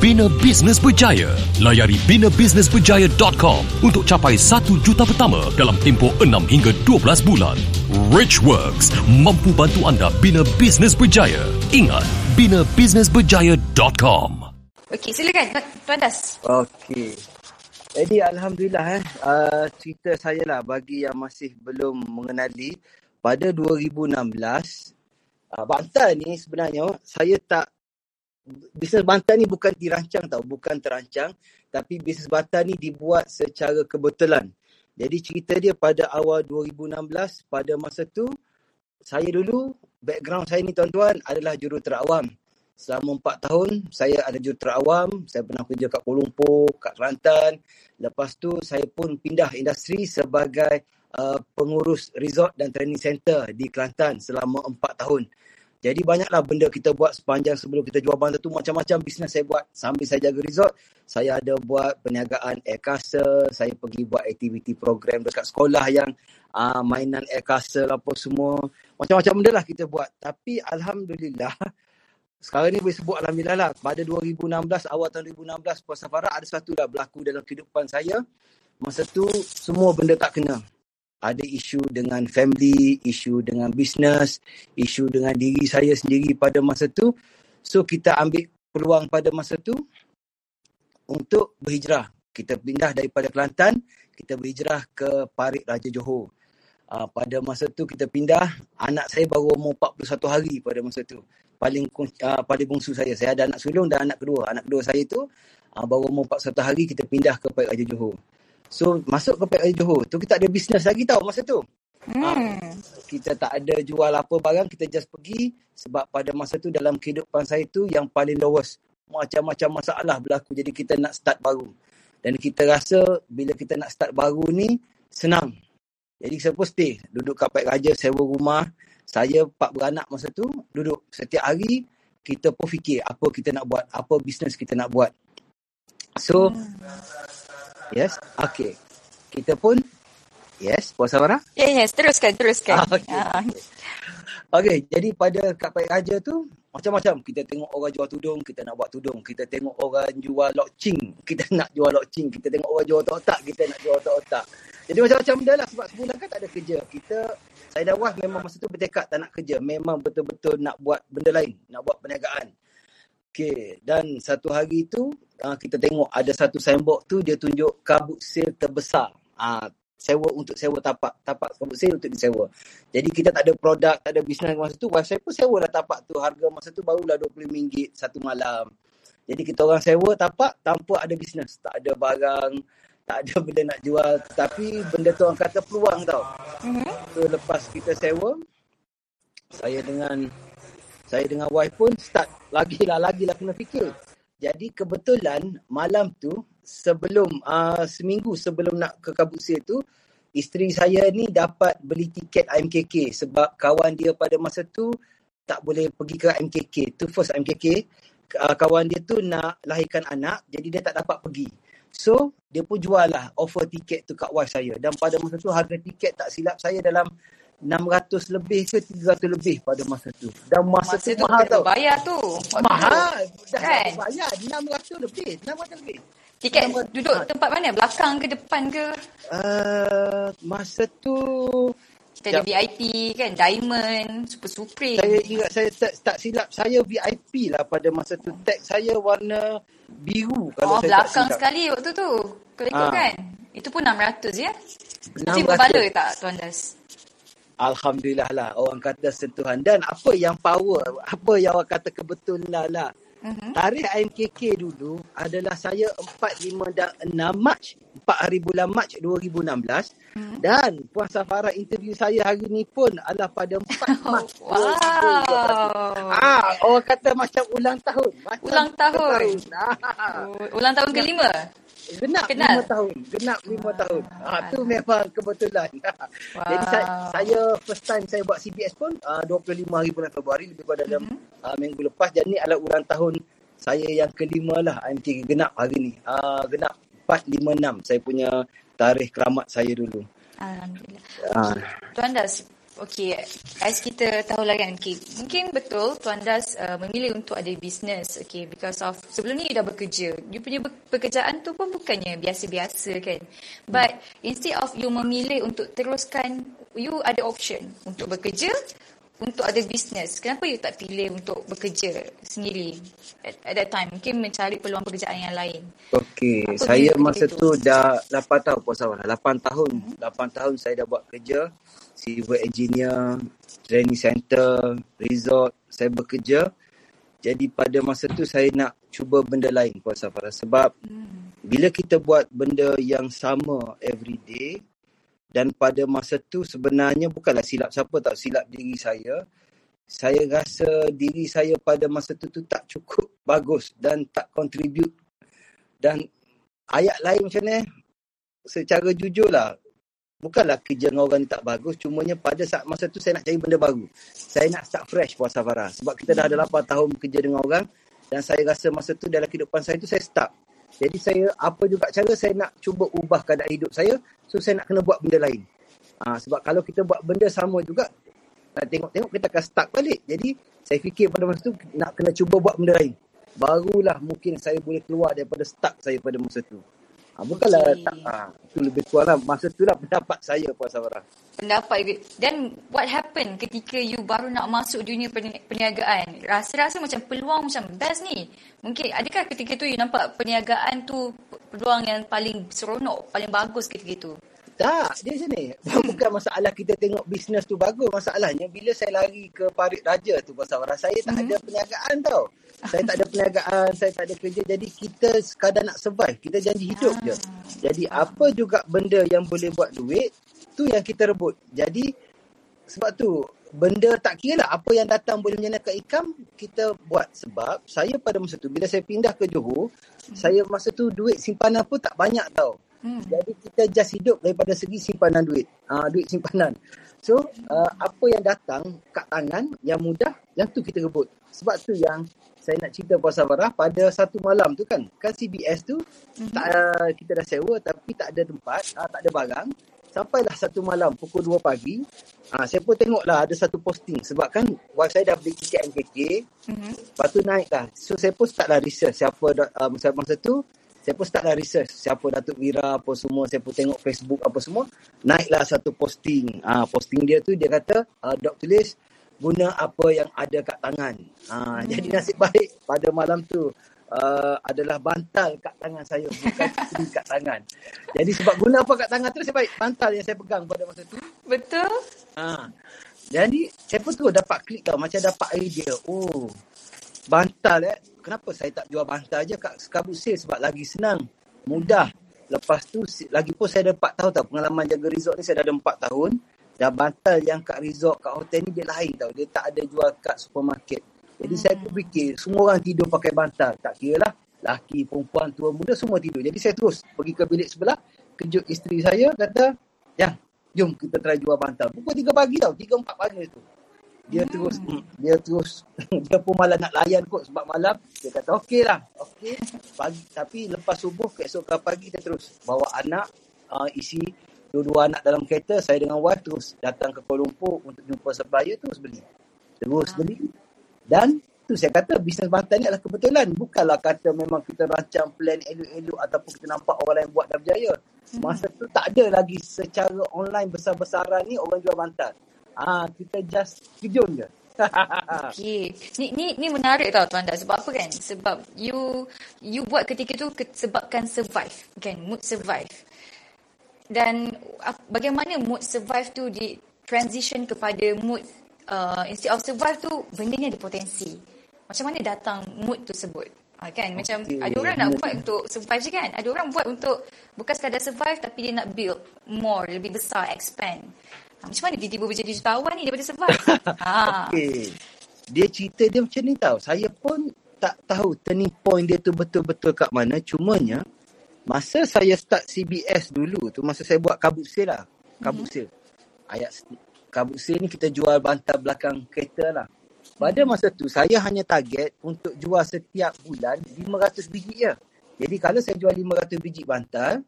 bina bisnes berjaya. Layari binabusinessberjaya.com untuk capai 1 juta pertama dalam tempoh 6 hingga 12 bulan. Richworks mampu bantu anda bina bisnes berjaya. Ingat, binabusinessberjaya.com. Okey, silakan Tuan- Das. Okey. Jadi Alhamdulillah eh, uh, cerita saya lah bagi yang masih belum mengenali. Pada 2016, uh, Bantal ni sebenarnya saya tak, bisnes Bantal ni bukan dirancang tau, bukan terancang. Tapi bisnes Bantal ni dibuat secara kebetulan. Jadi cerita dia pada awal 2016, pada masa tu, saya dulu, background saya ni tuan-tuan adalah jurutera awam. Selama empat tahun, saya ada jurutera awam. Saya pernah kerja kat Kuala Lumpur, kat Kelantan. Lepas tu, saya pun pindah industri sebagai uh, pengurus resort dan training center di Kelantan selama empat tahun. Jadi banyaklah benda kita buat sepanjang sebelum kita jual bantal tu. Macam-macam bisnes saya buat. Sambil saya jaga resort, saya ada buat perniagaan air castle. Saya pergi buat aktiviti program dekat sekolah yang uh, mainan air castle apa semua. Macam-macam benda lah kita buat. Tapi Alhamdulillah, sekarang ni boleh sebut Alhamdulillah lah. Pada 2016, awal tahun 2016, Puan Safara ada satu dah berlaku dalam kehidupan saya. Masa tu, semua benda tak kena. Ada isu dengan family, isu dengan bisnes, isu dengan diri saya sendiri pada masa tu. So, kita ambil peluang pada masa tu untuk berhijrah. Kita pindah daripada Kelantan, kita berhijrah ke Parit Raja Johor. Uh, pada masa tu kita pindah, anak saya baru umur 41 hari pada masa tu. Paling uh, paling bongsu saya. Saya ada anak sulung dan anak kedua. Anak kedua saya tu uh, baru umur 41 hari kita pindah ke Parit Raja Johor. So masuk ke Raja Johor tu kita ada bisnes lagi tau masa tu. Hmm. Kita tak ada jual apa barang, kita just pergi sebab pada masa tu dalam kehidupan saya tu yang paling lowest. Macam-macam masalah berlaku jadi kita nak start baru. Dan kita rasa bila kita nak start baru ni senang. Jadi saya pun stay. Duduk kat Paik Raja, sewa rumah. Saya empat beranak masa tu. Duduk setiap hari. Kita pun fikir apa kita nak buat. Apa bisnes kita nak buat. So, yes. Okay. Kita pun, yes. Puan Samara? Ya, yes, teruskan, teruskan. Ah, okey. Ah. Okey, jadi pada kat Paik Raja tu, macam-macam. Kita tengok orang jual tudung, kita nak buat tudung. Kita tengok orang jual lokcing, kita nak jual lokcing. Kita tengok orang jual otak-otak, kita nak jual otak-otak. Jadi macam-macam benda lah sebab sebulan kan tak ada kerja. Kita, saya dan Wah memang masa tu bertekad tak nak kerja. Memang betul-betul nak buat benda lain, nak buat perniagaan. Okey, dan satu hari tu uh, kita tengok ada satu signboard tu dia tunjuk kabut sale terbesar. Uh, sewa untuk sewa tapak, tapak kabut sale untuk disewa. Jadi kita tak ada produk, tak ada bisnes masa tu. Wife saya pun sewa lah tapak tu. Harga masa tu barulah RM20 satu malam. Jadi kita orang sewa tapak tanpa ada bisnes. Tak ada barang, tak ada benda nak jual. Tapi benda tu orang kata peluang tau. Mhm. So lepas kita sewa, saya dengan saya dengan wife pun start lagilah lagilah kena fikir. Jadi kebetulan malam tu sebelum uh, seminggu sebelum nak ke Kabutse tu isteri saya ni dapat beli tiket MKK sebab kawan dia pada masa tu tak boleh pergi ke MKK. Tu first MKK uh, kawan dia tu nak lahirkan anak jadi dia tak dapat pergi. So dia pun jual lah offer tiket tu kat wife saya dan pada masa tu harga tiket tak silap saya dalam 600 lebih ke 300 lebih pada masa tu. Dan masa, Masa tu, tu mahal tau. bayar tu. Mahal. Dah Kan? bayar 600 lebih. 600 lebih. Tiket Nama- duduk tempat mana? Belakang ke depan ke? Uh, masa tu Kita ada. VIP kan, Diamond, Super Supreme. saya ingat saya tak, tak silap saya VIP lah pada masa tu tag saya warna biru kalau oh, saya belakang tak silap. sekali waktu tu. Kau ikut Ah. kan? Itu pun 600 ya? Mesti 600. berbala tak Tuan Das? Alhamdulillah lah orang kata sentuhan dan apa yang power apa yang orang kata kebetulan lah Mm-hmm. Tarikh IMKK dulu adalah saya 4, 5 dan 6 Mac. 4 hari bulan Mac 2016. Mm-hmm. Dan Puan Safara interview saya hari ni pun adalah pada 4 Mac Wow. 2016. Ah, orang kata macam ulang tahun. Macam Ulang tahun. Ah. Oh, Ulang tahun kelima. Genap Kenal? lima tahun. Genap lima tahun. Ha, tu memang kebetulan. Wow. Jadi saya, saya first time saya buat CBS pun uh, 25 hari bulan Februari lebih kurang dalam mm-hmm. uh, minggu lepas. Dan ni adalah ulang tahun saya yang kelima lah IMT genap hari ni. Uh, genap 456 saya punya tarikh keramat saya dulu. Alhamdulillah. Ah. Tuan Das, okey, as kita tahu lah kan, okay, mungkin betul Tuan Das uh, memilih untuk ada bisnes, okay, because of, sebelum ni you dah bekerja. You punya pekerjaan tu pun bukannya biasa-biasa kan. But instead of you memilih untuk teruskan, you ada option untuk bekerja, untuk ada bisnes. Kenapa you tak pilih untuk bekerja sendiri at, at that time? Mungkin mencari peluang pekerjaan yang lain. Okey, saya masa begitu? tu dah 8 tahun puas awal. 8 tahun. 8 tahun saya dah buat kerja civil engineer, training center, resort, saya bekerja. Jadi pada masa tu saya nak cuba benda lain puas Safara sebab bila kita buat benda yang sama every day dan pada masa tu sebenarnya bukanlah silap siapa tak silap diri saya. Saya rasa diri saya pada masa tu tu tak cukup bagus dan tak contribute dan ayat lain macam ni secara jujur lah bukanlah kerja dengan orang ni tak bagus cumanya pada saat masa tu saya nak cari benda baru. Saya nak start fresh Puan Safara. Sebab kita dah ada 8 tahun bekerja dengan orang dan saya rasa masa tu dalam kehidupan saya tu saya start jadi saya apa juga cara saya nak cuba ubah keadaan hidup saya so saya nak kena buat benda lain. Ha, sebab kalau kita buat benda sama juga nak tengok-tengok kita akan stuck balik. Jadi saya fikir pada masa tu nak kena cuba buat benda lain. Barulah mungkin saya boleh keluar daripada stuck saya pada masa tu. Ha, bukanlah Okey. tak, ha, itu lebih kurang lah. Masa tu lah pendapat saya Puan Safara. pendapat you. Then what happened ketika you baru nak masuk dunia perni- perniagaan? Rasa-rasa macam peluang macam best ni. Mungkin adakah ketika tu you nampak perniagaan tu peluang yang paling seronok, paling bagus ketika itu? Tak, dia sini. Bukan masalah kita tengok bisnes tu bagus. Masalahnya bila saya lari ke Parit Raja tu Puan Safara, saya tak ada perniagaan tau. Saya tak ada perniagaan, saya tak ada kerja. Jadi kita sekadar nak survive. Kita janji hidup je. Jadi apa juga benda yang boleh buat duit, tu yang kita rebut. Jadi sebab tu benda tak kira lah apa yang datang boleh menyenangkan income kita buat sebab saya pada masa tu bila saya pindah ke Johor saya masa tu duit simpanan pun tak banyak tau Hmm. jadi kita just hidup daripada segi simpanan duit uh, duit simpanan so uh, apa yang datang kat tangan yang mudah yang tu kita rebut sebab tu yang saya nak cerita Puan Safarah pada satu malam tu kan kan CBS tu tak, uh, kita dah sewa tapi tak ada tempat uh, tak ada barang Sampailah satu malam pukul 2 pagi. Ha, saya pun tengoklah ada satu posting. Sebab kan wife saya dah beli tiket MKK. Mm-hmm. Lepas tu naik lah. So saya pun startlah research siapa uh, masa, masa tu. Saya pun startlah research siapa Datuk Wira apa semua. Saya pun tengok Facebook apa semua. Naiklah satu posting. Ha, posting dia tu dia kata uh, Dok tulis guna apa yang ada kat tangan. Ha, hmm. Jadi nasib baik pada malam tu uh, adalah bantal kat tangan saya bukan kat tangan. Jadi sebab guna apa kat tangan tu nasib baik bantal yang saya pegang pada masa tu. Betul? Ha. Jadi saya pun tu dapat klik tau macam dapat idea. Oh. Bantal eh. Kenapa saya tak jual bantal je kat Skabut Sale sebab lagi senang. Mudah. Lepas tu lagi pun saya ada 4 tahun tau pengalaman jaga resort ni saya dah ada 4 tahun. Dan bantal yang kat resort kat hotel ni dia lain tau. Dia tak ada jual kat supermarket. Jadi saya pun fikir semua orang tidur pakai bantal. Tak kira lah laki, perempuan, tua, muda semua tidur. Jadi saya terus pergi ke bilik sebelah. Kejut isteri saya kata, ya jom kita try jual bantal. Pukul 3 pagi tau, 3-4 pagi tu. Dia hmm. terus, dia terus, dia pun malah nak layan kot sebab malam. Dia kata, okey lah, okey. Pagi, tapi lepas subuh, keesokan pagi kita terus bawa anak, uh, isi dua-dua anak dalam kereta, saya dengan wife terus datang ke Kuala Lumpur untuk jumpa supplier, terus beli. Terus beli. Dan tu saya kata bisnes bantal ni adalah kebetulan. Bukanlah kata memang kita rancang plan elok-elok ataupun kita nampak orang lain buat dah berjaya. Masa tu tak ada lagi secara online besar-besaran ni orang jual bantal. Ah, kita just kejun je. Okay. Ni, ni, ni menarik tau Tuan Das. Sebab apa kan? Sebab you you buat ketika tu ke, sebabkan survive. Kan? Mood survive. Dan bagaimana mood survive tu di transition kepada mood uh, instead of survive tu benda ni ada potensi. macam mana datang mood tersebut. Ha, kan macam Okey, ada orang nak buat untuk survive je kan. Ada orang buat untuk bukan sekadar survive tapi dia nak build more, lebih besar, expand. Ha, macam mana tiba-tiba menjadi jutawan ni daripada survive? ha. Okey. Dia cerita dia macam ni tau. Saya pun tak tahu turning point dia tu betul-betul kat mana. Cumanya, masa saya start CBS dulu tu, masa saya buat kabut sale lah. Kabut sale. Ayat kabut sale ni kita jual bantal belakang kereta lah. Pada masa tu, saya hanya target untuk jual setiap bulan 500 biji je. Jadi kalau saya jual 500 biji bantal,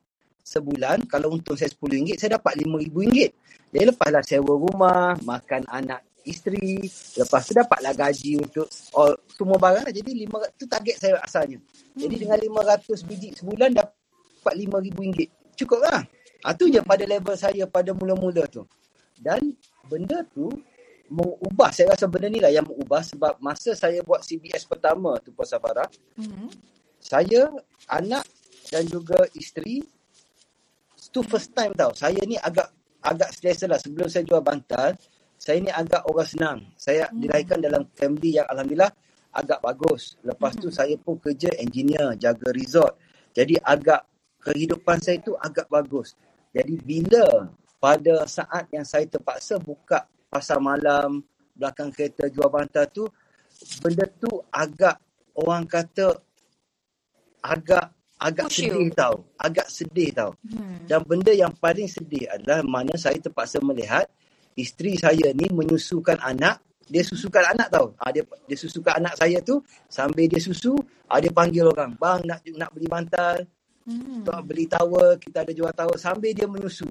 sebulan, kalau untung saya RM10, saya dapat RM5,000. Jadi lepaslah sewa rumah, makan anak isteri, lepas tu dapatlah gaji untuk all, semua barang lah. Jadi 500 tu target saya asalnya. Jadi dengan 500 biji sebulan dapat RM5,000. Cukup lah. Ha, tu je pada level saya pada mula-mula tu. Dan benda tu mengubah. Saya rasa benda ni lah yang mengubah sebab masa saya buat CBS pertama tu Puan Safara, Mhm. saya, anak dan juga isteri tu first time tau. Saya ni agak agak selesa lah. Sebelum saya jual bantal, saya ni agak orang senang. Saya hmm. dilahirkan dalam family yang Alhamdulillah agak bagus. Lepas tu saya pun kerja engineer, jaga resort. Jadi agak kehidupan saya tu agak bagus. Jadi bila pada saat yang saya terpaksa buka pasar malam, belakang kereta jual bantal tu, benda tu agak orang kata agak agak Push you. sedih tau. Agak sedih tau. Hmm. Dan benda yang paling sedih adalah mana saya terpaksa melihat isteri saya ni menyusukan anak. Dia susukan anak tau. Ah dia dia susukan anak saya tu sambil dia susu, ah dia panggil orang, "Bang nak nak beli bantal, Hmm. tak beli towel, kita ada jual towel sambil dia menyusu."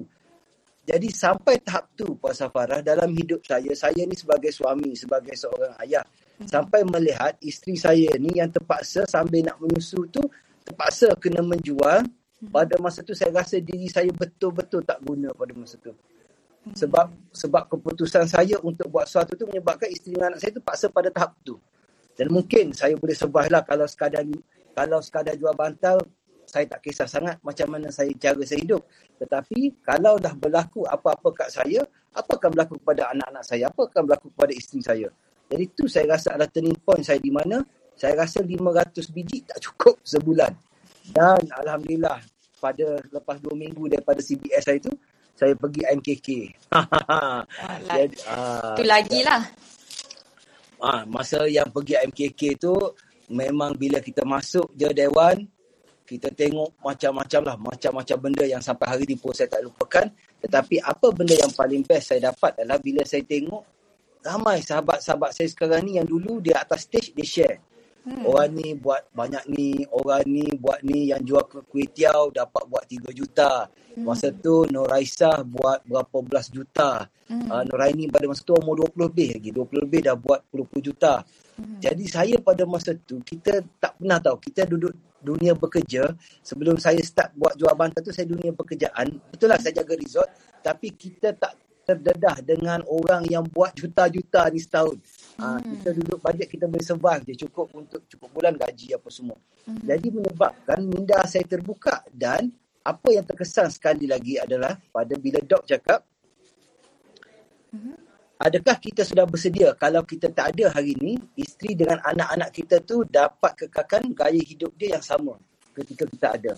Jadi sampai tahap tu Puan Safarah dalam hidup saya, saya ni sebagai suami, sebagai seorang ayah, sampai melihat isteri saya ni yang terpaksa sambil nak menyusu tu terpaksa kena menjual. Pada masa tu saya rasa diri saya betul-betul tak guna pada masa tu. Sebab sebab keputusan saya untuk buat sesuatu tu menyebabkan isteri dan anak saya tu paksa pada tahap tu. Dan mungkin saya boleh survive lah kalau sekadar kalau sekadar jual bantal saya tak kisah sangat macam mana saya cara saya hidup. Tetapi kalau dah berlaku apa-apa kat saya, apa akan berlaku kepada anak-anak saya? Apa akan berlaku kepada isteri saya? Jadi tu saya rasa adalah turning point saya di mana saya rasa 500 biji tak cukup sebulan. Dan Alhamdulillah pada lepas 2 minggu daripada CBS saya tu, saya pergi MKK. Jadi, ah, tu lagi lah. Ah, masa yang pergi MKK tu memang bila kita masuk je dewan kita tengok macam-macam lah macam-macam benda yang sampai hari ni pun saya tak lupakan tetapi apa benda yang paling best saya dapat adalah bila saya tengok ramai sahabat-sahabat saya sekarang ni yang dulu dia atas stage dia share Hmm. Orang ni buat banyak ni, orang ni buat ni yang jual kuih tiaw dapat buat 3 juta. Masa tu Nur Raisah buat berapa belas juta. Hmm. Uh, Nur Raini pada masa tu umur 20 lebih lagi. 20 lebih dah buat puluh-puluh juta. Hmm. Jadi saya pada masa tu kita tak pernah tahu. Kita duduk dunia bekerja. Sebelum saya start buat jual bantal tu saya dunia pekerjaan. Betul lah saya jaga resort. Tapi kita tak terdedah dengan orang yang buat juta-juta ni setahun. Hmm. Ha, kita duduk bajet kita boleh survive je cukup untuk cukup bulan gaji apa semua. Hmm. Jadi menyebabkan minda saya terbuka dan apa yang terkesan sekali lagi adalah pada bila dok cakap hmm. adakah kita sudah bersedia kalau kita tak ada hari ni isteri dengan anak-anak kita tu dapat kekalkan gaya hidup dia yang sama ketika kita ada.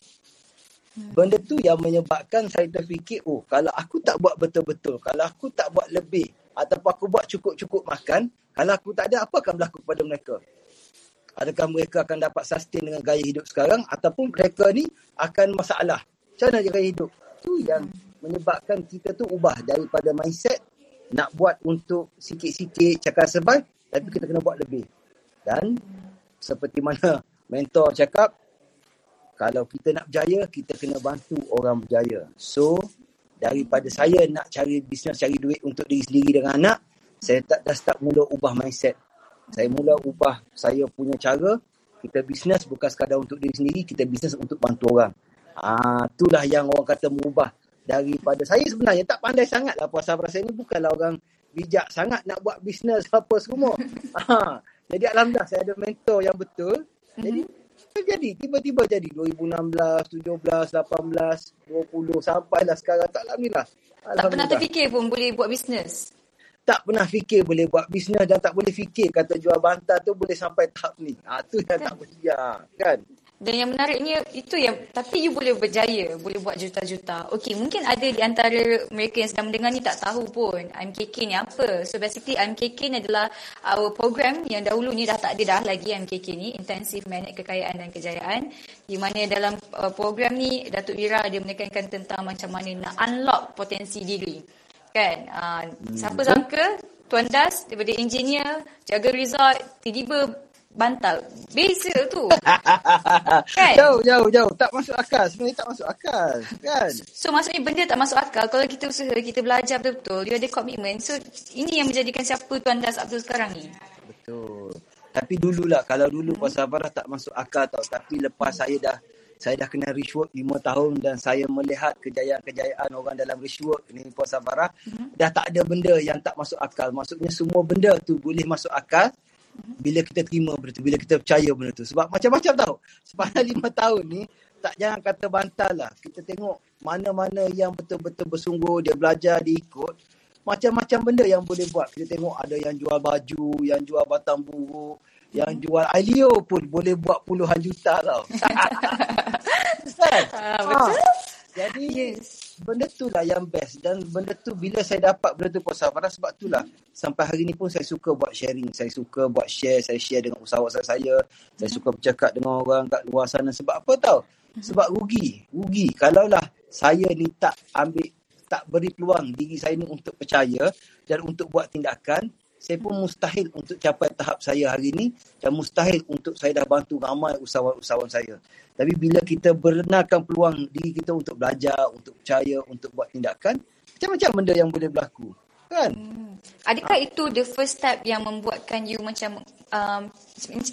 Benda tu yang menyebabkan saya terfikir, oh kalau aku tak buat betul-betul, kalau aku tak buat lebih, ataupun aku buat cukup-cukup makan, kalau aku tak ada, apa akan berlaku kepada mereka? Adakah mereka akan dapat sustain dengan gaya hidup sekarang, ataupun mereka ni akan masalah? Macam mana gaya hidup? Tu yang menyebabkan kita tu ubah daripada mindset nak buat untuk sikit-sikit cakap survive, tapi kita kena buat lebih. Dan seperti mana mentor cakap, kalau kita nak berjaya, kita kena bantu orang berjaya. So, daripada saya nak cari bisnes, cari duit untuk diri sendiri dengan anak, saya tak dah start mula ubah mindset. Saya mula ubah saya punya cara, kita bisnes bukan sekadar untuk diri sendiri, kita bisnes untuk bantu orang. Ah, itulah yang orang kata mengubah daripada saya sebenarnya tak pandai sangat lah Puan Sabra. Saya ni bukanlah orang bijak sangat nak buat bisnes apa semua. ha, jadi Alhamdulillah saya ada mentor yang betul. Jadi jadi tiba-tiba jadi 2016, 17, 18, 20 sampailah sekarang tak alhamdulillah. Tak pernah terfikir pun boleh buat bisnes. tak pernah fikir boleh buat bisnes dan tak boleh fikir kata jual bantal tu boleh sampai tahap ni. Ha, tu yang tak boleh kan. Dan yang menariknya itu yang tapi you boleh berjaya, boleh buat juta-juta. Okey, mungkin ada di antara mereka yang sedang mendengar ni tak tahu pun MKK ni apa. So basically MKK ni adalah our program yang dahulu ni dah tak ada dah lagi MKK ni, Intensive Manage Kekayaan dan Kejayaan. Di mana dalam uh, program ni Datuk Ira dia menekankan tentang macam mana nak unlock potensi diri. Kan? Uh, siapa sangka Tuan Das daripada engineer, jaga resort, tiba-tiba bantal. Beza tu. kan? Jauh, jauh, jauh. Tak masuk akal. Sebenarnya tak masuk akal. Kan? So, maksudnya benda tak masuk akal. Kalau kita usaha, kita belajar betul-betul, you ada komitmen. So, ini yang menjadikan siapa Tuan Das Abdul sekarang ni. Betul. Tapi dululah, kalau dulu hmm. Puasa Farah tak masuk akal tau. Tapi lepas saya dah saya dah kena rishwork 5 tahun dan saya melihat kejayaan-kejayaan orang dalam rishwork ni Puasa Farah, hmm. dah tak ada benda yang tak masuk akal. Maksudnya semua benda tu boleh masuk akal bila kita terima benda tu, bila kita percaya benda tu. Sebab macam-macam tau. Sepanjang lima tahun ni, tak jangan kata bantal lah. Kita tengok mana-mana yang betul-betul bersungguh, dia belajar, dia ikut. Macam-macam benda yang boleh buat. Kita tengok ada yang jual baju, yang jual batang buruk, yang jual Ailio pun boleh buat puluhan juta tau. kan? Uh, betul. Ha. Jadi, yes. benda tu lah yang best. Dan benda tu bila saya dapat benda tu pada sebab tu lah sampai hari ni pun saya suka buat sharing. Saya suka buat share saya share dengan usahawan saya saya saya suka bercakap dengan orang kat luar sana. Sebab apa tau? Sebab rugi. Rugi. Kalaulah saya ni tak ambil tak beri peluang diri saya ni untuk percaya dan untuk buat tindakan saya pun mustahil untuk capai tahap saya hari ini dan mustahil untuk saya dah bantu ramai usahawan-usahawan saya. Tapi bila kita benarkan peluang diri kita untuk belajar, untuk percaya, untuk buat tindakan, macam-macam benda yang boleh berlaku. Kan? Hmm. Adakah ha. itu the first step yang membuatkan you macam um,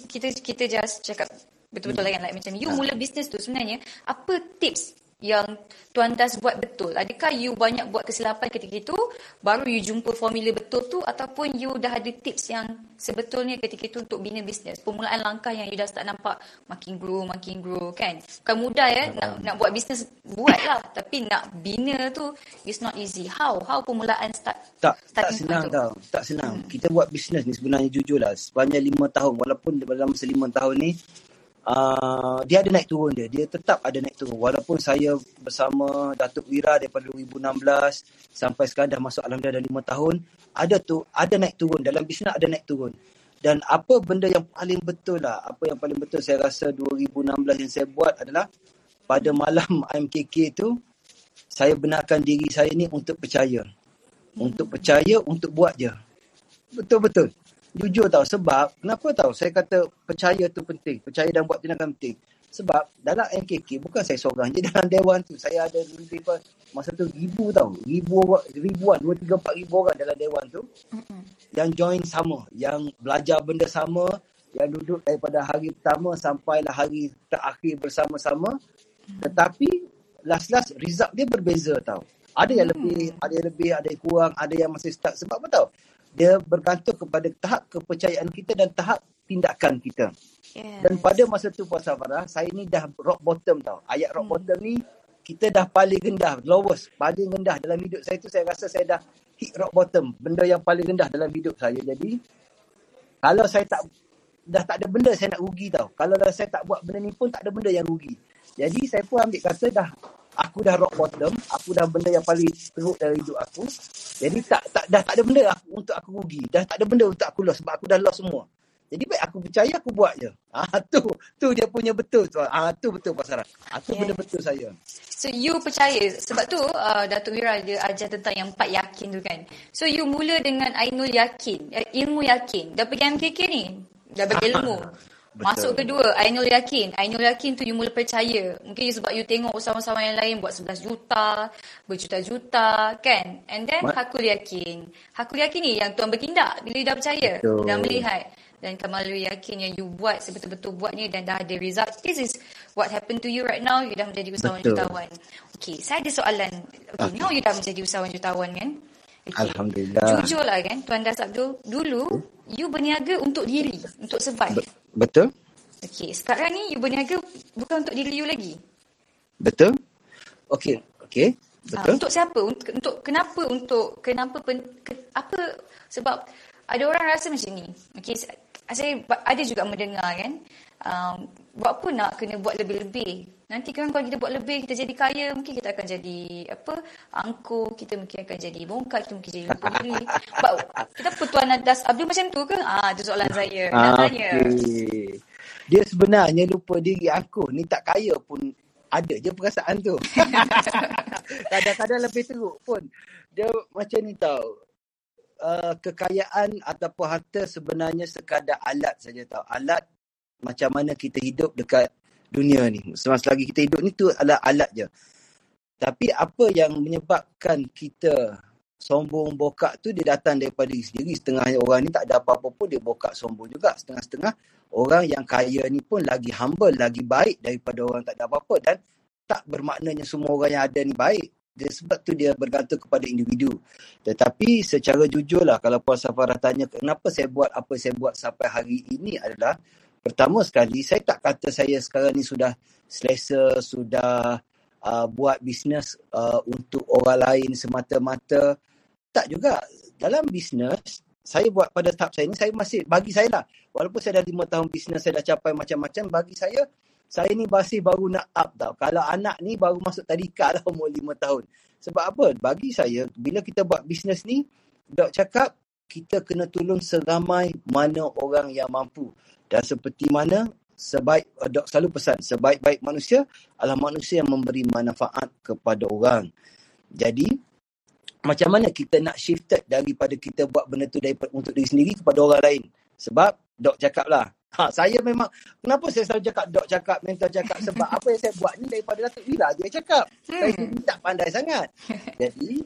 kita kita just cakap betul-betul hmm. lah kan like, macam you ha. mula bisnes tu sebenarnya apa tips yang Tuan Das buat betul? Adakah you banyak buat kesilapan ketika itu, baru you jumpa formula betul tu ataupun you dah ada tips yang sebetulnya ketika itu untuk bina bisnes? Permulaan langkah yang you dah start nampak makin grow, makin grow kan? Bukan mudah ya, nak, nak buat bisnes buat lah. Tapi nak bina tu, it's not easy. How? How permulaan start? Tak, tak senang tau. Tak senang. Hmm. Kita buat bisnes ni sebenarnya jujur lah. Sepanjang lima tahun, walaupun dalam masa lima tahun ni, uh, dia ada naik turun dia. Dia tetap ada naik turun. Walaupun saya bersama Datuk Wira daripada 2016 sampai sekarang dah masuk Alhamdulillah dah 5 tahun. Ada tu, ada naik turun. Dalam bisnes ada naik turun. Dan apa benda yang paling betul lah, apa yang paling betul saya rasa 2016 yang saya buat adalah pada malam MKK tu, saya benarkan diri saya ni untuk percaya. Untuk percaya, untuk buat je. Betul-betul. Jujur tau sebab kenapa tau saya kata percaya tu penting. Percaya dan buat tindakan penting. Sebab dalam MKK bukan saya seorang je dalam dewan tu. Saya ada lebih masa tu ribu tau. Ribu ribuan, dua, tiga, empat ribu orang dalam dewan tu. Mm-hmm. Yang join sama. Yang belajar benda sama. Yang duduk daripada hari pertama sampailah hari terakhir bersama-sama. Mm-hmm. Tetapi last-last result dia berbeza tau. Ada yang lebih, ada yang lebih, ada yang kurang, ada yang masih start. Sebab apa tau? Dia bergantung kepada tahap kepercayaan kita dan tahap tindakan kita. Yes. Dan pada masa tu Puan Farah, saya ni dah rock bottom tau. Ayat rock hmm. bottom ni, kita dah paling rendah, lowest, paling rendah dalam hidup saya tu, saya rasa saya dah hit rock bottom. Benda yang paling rendah dalam hidup saya. Jadi, kalau saya tak, dah tak ada benda saya nak rugi tau. Kalau saya tak buat benda ni pun, tak ada benda yang rugi. Jadi, saya pun ambil kata dah aku dah rock bottom, aku dah benda yang paling teruk dalam hidup aku. Jadi tak tak dah tak ada benda aku, untuk aku rugi. Dah tak ada benda untuk aku loss sebab aku dah loss semua. Jadi baik aku percaya aku buat je. Ah tu tu dia punya betul tu. Ah tu betul pasaran. Ah tu yes. benda betul saya. So you percaya sebab tu uh, Datuk Wira dia ajar tentang yang empat yakin tu kan. So you mula dengan Ainul yakin, eh, ilmu yakin. Dah pergi MKK ni. Dah bagi ilmu. Betul. Masuk kedua, Ainul yakin. Ainul yakin tu you mula percaya. Mungkin sebab you tengok usahawan-usahawan yang lain buat 11 juta, berjuta-juta, kan? And then What? Hakul yakin. Hakul yakin ni yang tuan bertindak bila you dah percaya. Betul. Dah melihat. Dan kemalu yakin yang you buat, sebetul-betul buat ni dan dah ada result. This is what happened to you right now. You dah menjadi usahawan Betul. jutawan. Okay, saya ada soalan. Okay, okay. now you dah menjadi usahawan jutawan kan? Okay. Alhamdulillah. Jujur lah kan, Tuan Das Abdul. Dulu, you berniaga untuk diri, untuk survive. Betul. Okey, sekarang ni you berniaga bukan untuk diri you lagi. Betul. Okey, okey. Betul. Ha, untuk siapa? Untuk, untuk kenapa untuk kenapa pen, ke, apa Sebab ada orang rasa macam ni. Okay, saya ada juga mendengar kan. Um, buat apa nak kena buat lebih-lebih? Nanti kan kalau kita buat lebih, kita jadi kaya, mungkin kita akan jadi apa? Angkuh, kita mungkin akan jadi bongkar, kita mungkin jadi lupa diri. kita apa Tuan Adas Abdul macam tu ke? Ah, itu soalan saya. Ah, okay. Dia sebenarnya lupa diri aku. Ni tak kaya pun ada je perasaan tu. Kadang-kadang lebih teruk pun. Dia macam ni tau. Uh, kekayaan ataupun harta sebenarnya sekadar alat saja tau. Alat macam mana kita hidup dekat dunia ni. Semasa lagi kita hidup ni tu adalah alat je. Tapi apa yang menyebabkan kita sombong bokak tu dia datang daripada diri sendiri. Setengah orang ni tak ada apa-apa pun dia bokak sombong juga. Setengah-setengah orang yang kaya ni pun lagi humble, lagi baik daripada orang tak ada apa-apa. Dan tak bermaknanya semua orang yang ada ni baik. Dia, sebab tu dia bergantung kepada individu. Tetapi secara jujur lah kalau Puan Safarah tanya kenapa saya buat apa saya buat sampai hari ini adalah pertama sekali saya tak kata saya sekarang ni sudah selesa, sudah uh, buat bisnes uh, untuk orang lain semata-mata. Tak juga. Dalam bisnes, saya buat pada tahap saya ni, saya masih, bagi saya lah, walaupun saya dah lima tahun bisnes, saya dah capai macam-macam, bagi saya, saya ni masih baru nak up tau. Kalau anak ni baru masuk tadika lah umur lima tahun. Sebab apa? Bagi saya, bila kita buat bisnes ni, Dok cakap, kita kena tolong seramai mana orang yang mampu. Dan seperti mana, sebaik, Dok selalu pesan, sebaik-baik manusia adalah manusia yang memberi manfaat kepada orang. Jadi, macam mana kita nak shifted daripada kita buat benda tu daripada, untuk diri sendiri kepada orang lain. Sebab, Dok cakap lah, Ha, saya memang, kenapa saya selalu cakap, dok cakap, mentor cakap, sebab apa yang saya buat ni daripada Datuk Wira dia cakap. Hmm. Saya tak pandai sangat. Jadi,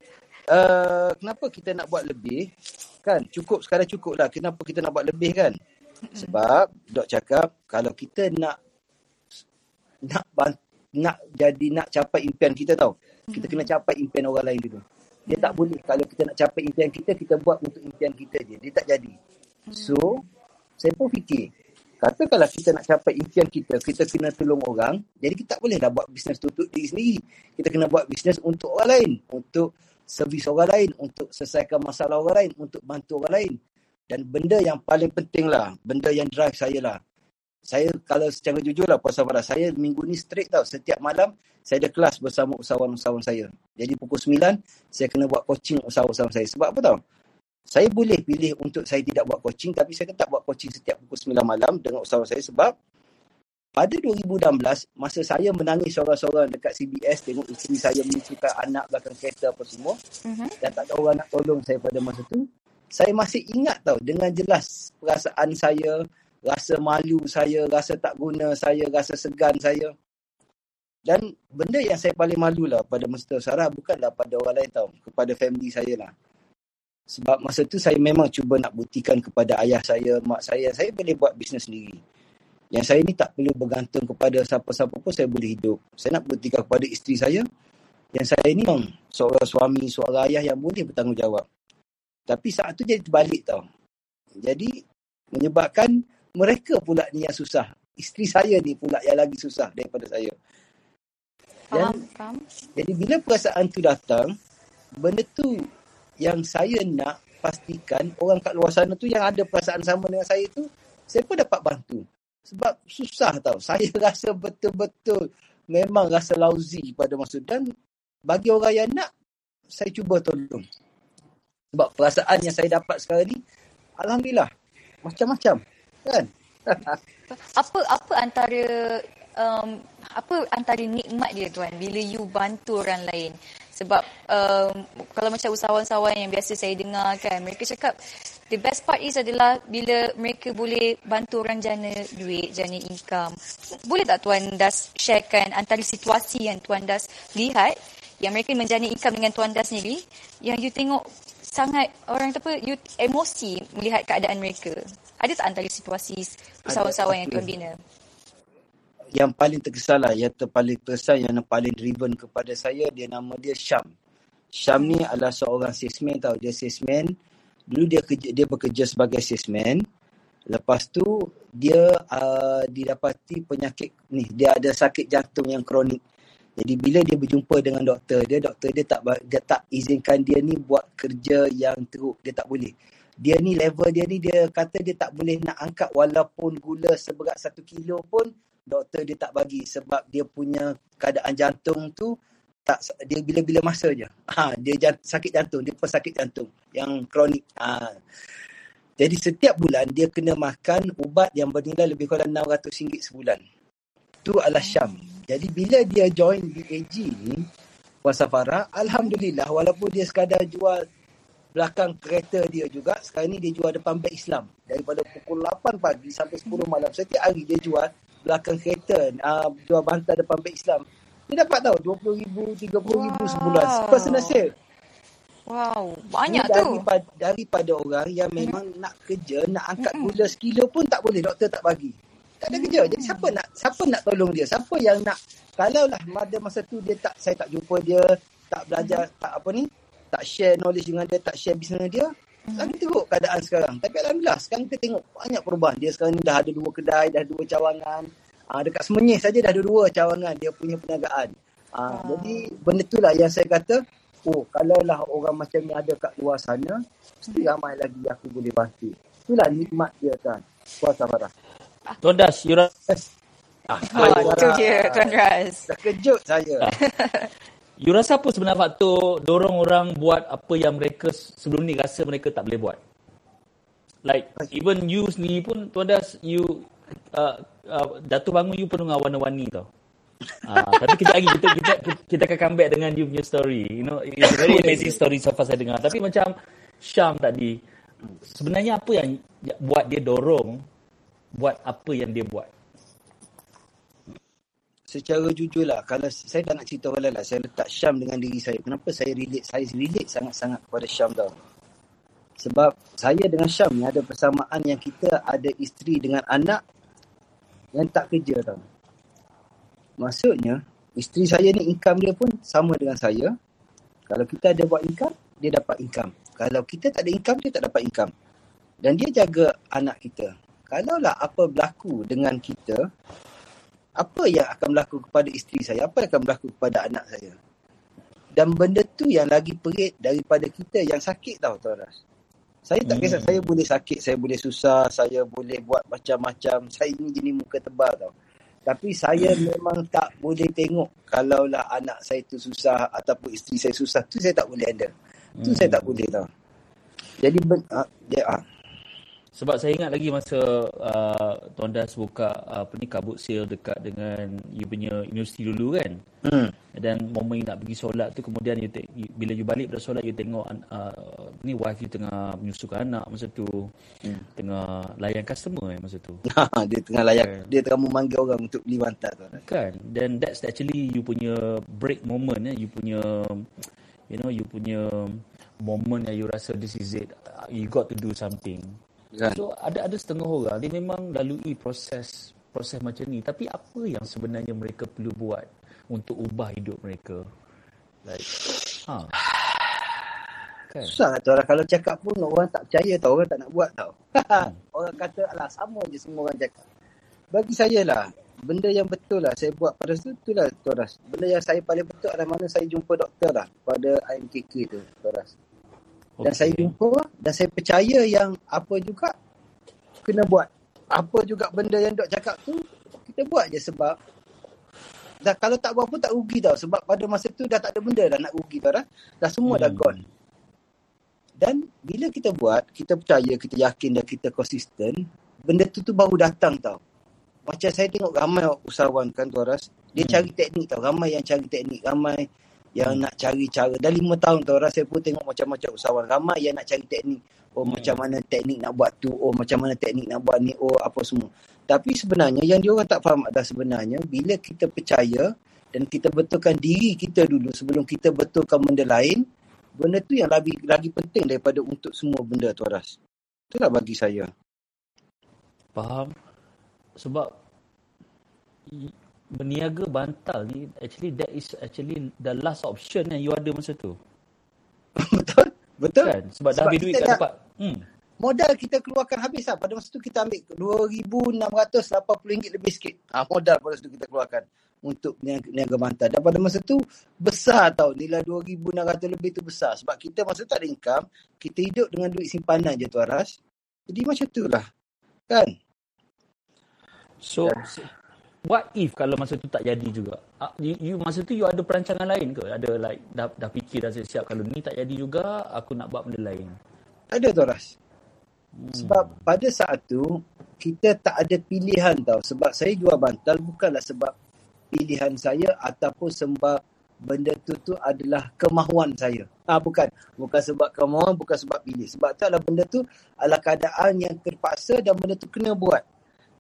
uh, kenapa kita nak buat lebih? Kan, cukup sekadar cukup lah. Kenapa kita nak buat lebih kan? Sebab, dok cakap, kalau kita nak nak nak jadi nak capai impian kita tau. Kita kena capai impian orang lain dulu. Dia tak boleh kalau kita nak capai impian kita, kita buat untuk impian kita je. Dia tak jadi. So, saya pun fikir, Kata kalau kita nak capai impian kita, kita kena tolong orang. Jadi kita tak boleh dah buat bisnes untuk diri sendiri. Kita kena buat bisnes untuk orang lain. Untuk servis orang lain. Untuk selesaikan masalah orang lain. Untuk bantu orang lain. Dan benda yang paling penting lah. Benda yang drive saya lah. Saya kalau secara jujur lah Puan Safara. Saya minggu ni straight tau. Setiap malam saya ada kelas bersama usahawan-usahawan saya. Jadi pukul 9 saya kena buat coaching usahawan-usahawan saya. Sebab apa tau? Saya boleh pilih untuk saya tidak buat coaching tapi saya tetap buat coaching setiap pukul 9 malam dengan usahawan saya sebab pada 2016 masa saya menangis seorang-seorang dekat CBS tengok isteri saya menyusukan anak belakang kereta apa semua uh-huh. dan tak ada orang nak tolong saya pada masa tu saya masih ingat tau dengan jelas perasaan saya rasa malu saya rasa tak guna saya rasa segan saya dan benda yang saya paling malu lah pada tu Sarah bukanlah pada orang lain tau kepada family saya lah sebab masa tu saya memang cuba nak buktikan kepada ayah saya, mak saya, saya boleh buat bisnes sendiri. Yang saya ni tak perlu bergantung kepada siapa-siapa pun saya boleh hidup. Saya nak buktikan kepada isteri saya yang saya ni seorang suami, seorang ayah yang boleh bertanggungjawab. Tapi saat tu jadi terbalik tau. Jadi menyebabkan mereka pula ni yang susah. Isteri saya ni pula yang lagi susah daripada saya. Dan, faham, faham. Jadi bila perasaan tu datang, benda tu yang saya nak pastikan orang kat luar sana tu yang ada perasaan sama dengan saya tu, saya pun dapat bantu. Sebab susah tau. Saya rasa betul-betul memang rasa lousy pada masa dan bagi orang yang nak, saya cuba tolong. Sebab perasaan yang saya dapat sekarang ni, Alhamdulillah, macam-macam. Kan? apa apa antara um, apa antara nikmat dia tuan bila you bantu orang lain sebab um, kalau macam usahawan-usahawan yang biasa saya dengar kan, mereka cakap the best part is adalah bila mereka boleh bantu orang jana duit, jana income. Boleh tak Tuan Das sharekan antara situasi yang Tuan Das lihat yang mereka menjana income dengan Tuan Das sendiri yang you tengok sangat orang apa you emosi melihat keadaan mereka. Ada tak antara situasi usahawan-usahawan yang Tuan bina? yang paling terkesan lah, yang paling terkesan, yang paling driven kepada saya, dia nama dia Syam. Syam ni adalah seorang salesman tau. Dia salesman. Dulu dia kerja, dia bekerja sebagai salesman. Lepas tu, dia uh, didapati penyakit ni. Dia ada sakit jantung yang kronik. Jadi bila dia berjumpa dengan doktor dia, doktor dia tak dia tak izinkan dia ni buat kerja yang teruk. Dia tak boleh. dia ni level dia ni dia kata dia tak boleh nak angkat walaupun gula seberat satu kilo pun doktor dia tak bagi sebab dia punya keadaan jantung tu tak dia bila-bila masa je. Ha, dia jant, sakit jantung, dia pesakit jantung yang kronik. Ha. Jadi setiap bulan dia kena makan ubat yang bernilai lebih kurang RM600 sebulan. Tu adalah Syam. Jadi bila dia join BAG ni, Puan Safara, Alhamdulillah walaupun dia sekadar jual belakang kereta dia juga sekarang ni dia jual depan bank Islam daripada pukul 8 pagi sampai 10 malam setiap hari dia jual belakang kereta uh, jual bantal depan bank Islam dia dapat tahu RM20,000 RM30,000 wow. sebulan personal sale wow banyak Ini tu daripada, daripada orang yang memang hmm. nak kerja nak angkat hmm. gula sekilo pun tak boleh doktor tak bagi tak ada kerja jadi siapa nak siapa nak tolong dia siapa yang nak kalau lah pada masa tu dia tak saya tak jumpa dia tak belajar tak apa ni tak share knowledge dengan dia, tak share bisnes dia, hmm. lagi teruk keadaan sekarang. Tapi Alhamdulillah, sekarang kita tengok banyak perubahan. Dia sekarang ni dah ada dua kedai, dah dua cawangan. Ha, dekat Semenyih saja dah ada dua cawangan dia punya perniagaan. Ha, hmm. Jadi benda tu lah yang saya kata, oh kalaulah orang macam ni ada kat luar sana, mesti ramai lagi aku boleh bantu. Itulah nikmat dia kan. Puasa Farah. Tuan Das, you rasa... Ah, oh, itu dia, Tuan Ras. Dah kejut saya. You rasa apa sebenarnya faktor dorong orang buat apa yang mereka sebelum ni rasa mereka tak boleh buat? Like even you sendiri pun tuan das you uh, uh, Datuk bangun you penuh dengan warna-warni tau. Uh, tapi kejap lagi kita, kita kita akan come back dengan you punya story. You know, it's very amazing story so far saya dengar. Tapi macam Syam tadi, sebenarnya apa yang buat dia dorong buat apa yang dia buat? secara jujur lah, kalau saya tak nak cerita orang lah, saya letak Syam dengan diri saya. Kenapa saya relate? Saya relate sangat-sangat kepada Syam tau. Sebab saya dengan Syam ni ada persamaan yang kita ada isteri dengan anak yang tak kerja tau. Maksudnya, isteri saya ni income dia pun sama dengan saya. Kalau kita ada buat income, dia dapat income. Kalau kita tak ada income, dia tak dapat income. Dan dia jaga anak kita. Kalaulah apa berlaku dengan kita, apa yang akan berlaku kepada isteri saya, apa yang akan berlaku kepada anak saya. Dan benda tu yang lagi perit daripada kita yang sakit tau Tuan Ras. Saya tak kisah, hmm. saya boleh sakit, saya boleh susah, saya boleh buat macam-macam. Saya ni jenis muka tebal tau. Tapi saya hmm. memang tak boleh tengok kalaulah anak saya tu susah ataupun isteri saya susah. Tu saya tak boleh handle. Tu hmm. saya tak boleh tau. Jadi, ben, uh, dia, uh, sebab saya ingat lagi masa uh, Tuan Das buka uh, apa ni kabut sale dekat dengan you punya universiti dulu kan. Hmm. Dan momen you nak pergi solat tu kemudian you te- you, bila you balik dari solat you tengok uh, ni wife you tengah menyusukan anak masa tu. Hmm. Tengah layan customer eh, masa tu. dia tengah layan kan. dia tengah memanggil orang untuk beli bantal tu. Kan. Dan that's actually you punya break moment eh you punya you know you punya moment yang you rasa this is it you got to do something Kan? So ada ada setengah orang dia memang lalui proses proses macam ni tapi apa yang sebenarnya mereka perlu buat untuk ubah hidup mereka? Like ha. Kan? Susah tu orang kalau cakap pun orang tak percaya tau orang tak nak buat tau. Hmm. orang kata alah sama je semua orang cakap. Bagi saya lah benda yang betul lah saya buat pada tu tu lah Tuan Ras. Benda yang saya paling betul adalah mana saya jumpa doktor lah pada IMKK tu Tuan Ras. Dan saya jumpa dan saya percaya yang apa juga kena buat. Apa juga benda yang dok cakap tu kita buat je sebab dah kalau tak buat pun tak rugi tau sebab pada masa tu dah tak ada benda dah nak rugi tau dah. Dah semua hmm. dah gone. Dan bila kita buat, kita percaya, kita yakin dan kita konsisten, benda tu tu baru datang tau. Macam saya tengok ramai usahawan kan tu Aras, dia hmm. cari teknik tau. Ramai yang cari teknik, ramai yang nak cari cara. Dah lima tahun tu orang saya pun tengok macam-macam usahawan. Ramai yang nak cari teknik. Oh hmm. macam mana teknik nak buat tu. Oh macam mana teknik nak buat ni. Oh apa semua. Tapi sebenarnya yang dia orang tak faham adalah sebenarnya bila kita percaya dan kita betulkan diri kita dulu sebelum kita betulkan benda lain benda tu yang lagi lagi penting daripada untuk semua benda tu Aras itulah bagi saya. Faham? Sebab berniaga bantal ni actually that is actually the last option yang you ada masa tu. betul. Betul. Kan? Sebab, sebab dah habis duit kat tempat. Hmm. modal kita keluarkan habis lah. Pada masa tu kita ambil RM2,680 lebih sikit. Ha, modal pada masa tu kita keluarkan untuk niaga, niaga bantal. Dan pada masa tu besar tau. Nilai RM2,600 lebih tu besar. Sebab kita masa tu tak ada income. Kita hidup dengan duit simpanan je tu Aras. Jadi macam tu lah. Kan? So, what if kalau masa tu tak jadi juga? Ah, You, you masa tu you ada perancangan lain ke? Ada like dah dah fikir dah siap kalau ni tak jadi juga aku nak buat benda lain. Ada tu Ras. Sebab pada saat tu kita tak ada pilihan tau. Sebab saya jual bantal bukanlah sebab pilihan saya ataupun sebab benda tu tu adalah kemahuan saya. Ah bukan, bukan sebab kemahuan, bukan sebab pilih. Sebab tu adalah benda tu adalah keadaan yang terpaksa dan benda tu kena buat.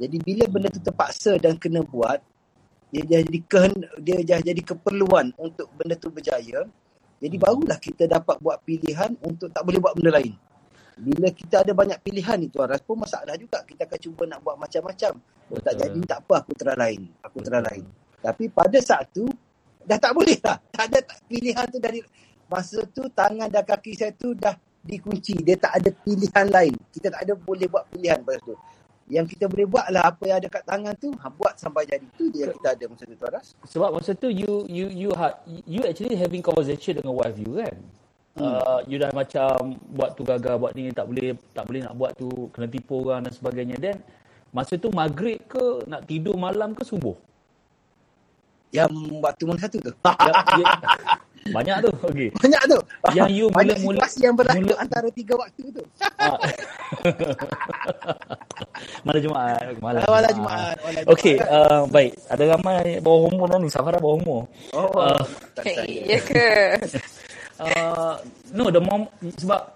Jadi bila benda tu terpaksa dan kena buat, dia jadi kehen, dia dah jadi keperluan untuk benda tu berjaya. Jadi barulah kita dapat buat pilihan untuk tak boleh buat benda lain. Bila kita ada banyak pilihan itu Aras pun masalah juga. Kita akan cuba nak buat macam-macam. Oh, tak jadi tak apa aku try lain. Aku try lain. Tapi pada saat tu dah tak boleh lah. Tak ada pilihan tu dari masa tu tangan dan kaki saya tu dah dikunci. Dia tak ada pilihan lain. Kita tak ada boleh buat pilihan pada tu. Yang kita boleh buat lah apa yang ada kat tangan tu, ha, buat sampai jadi. Itu je yang kita ada masa tu tu Aras. Sebab masa tu you you you ha, you actually having conversation dengan wife you kan. Hmm. Uh, you dah macam buat tu gagal buat ni tak boleh tak boleh nak buat tu kena tipu orang dan sebagainya then masa tu maghrib ke nak tidur malam ke subuh Yang waktu mana satu tu? ya, ya, banyak tu okey Banyak tu. Yang you Banyak mula-mula- situasi yang berlaku mula- antara tiga waktu tu. Ah. Malam Jumaat. Malam, Malam Jumaat, malam Okey, Jumaat. uh, baik. Ada ramai bawah umur dah ni. Safara bawah umur. Oh, Ah. tak Okay, saya. ya ke? Uh, no, the mom sebab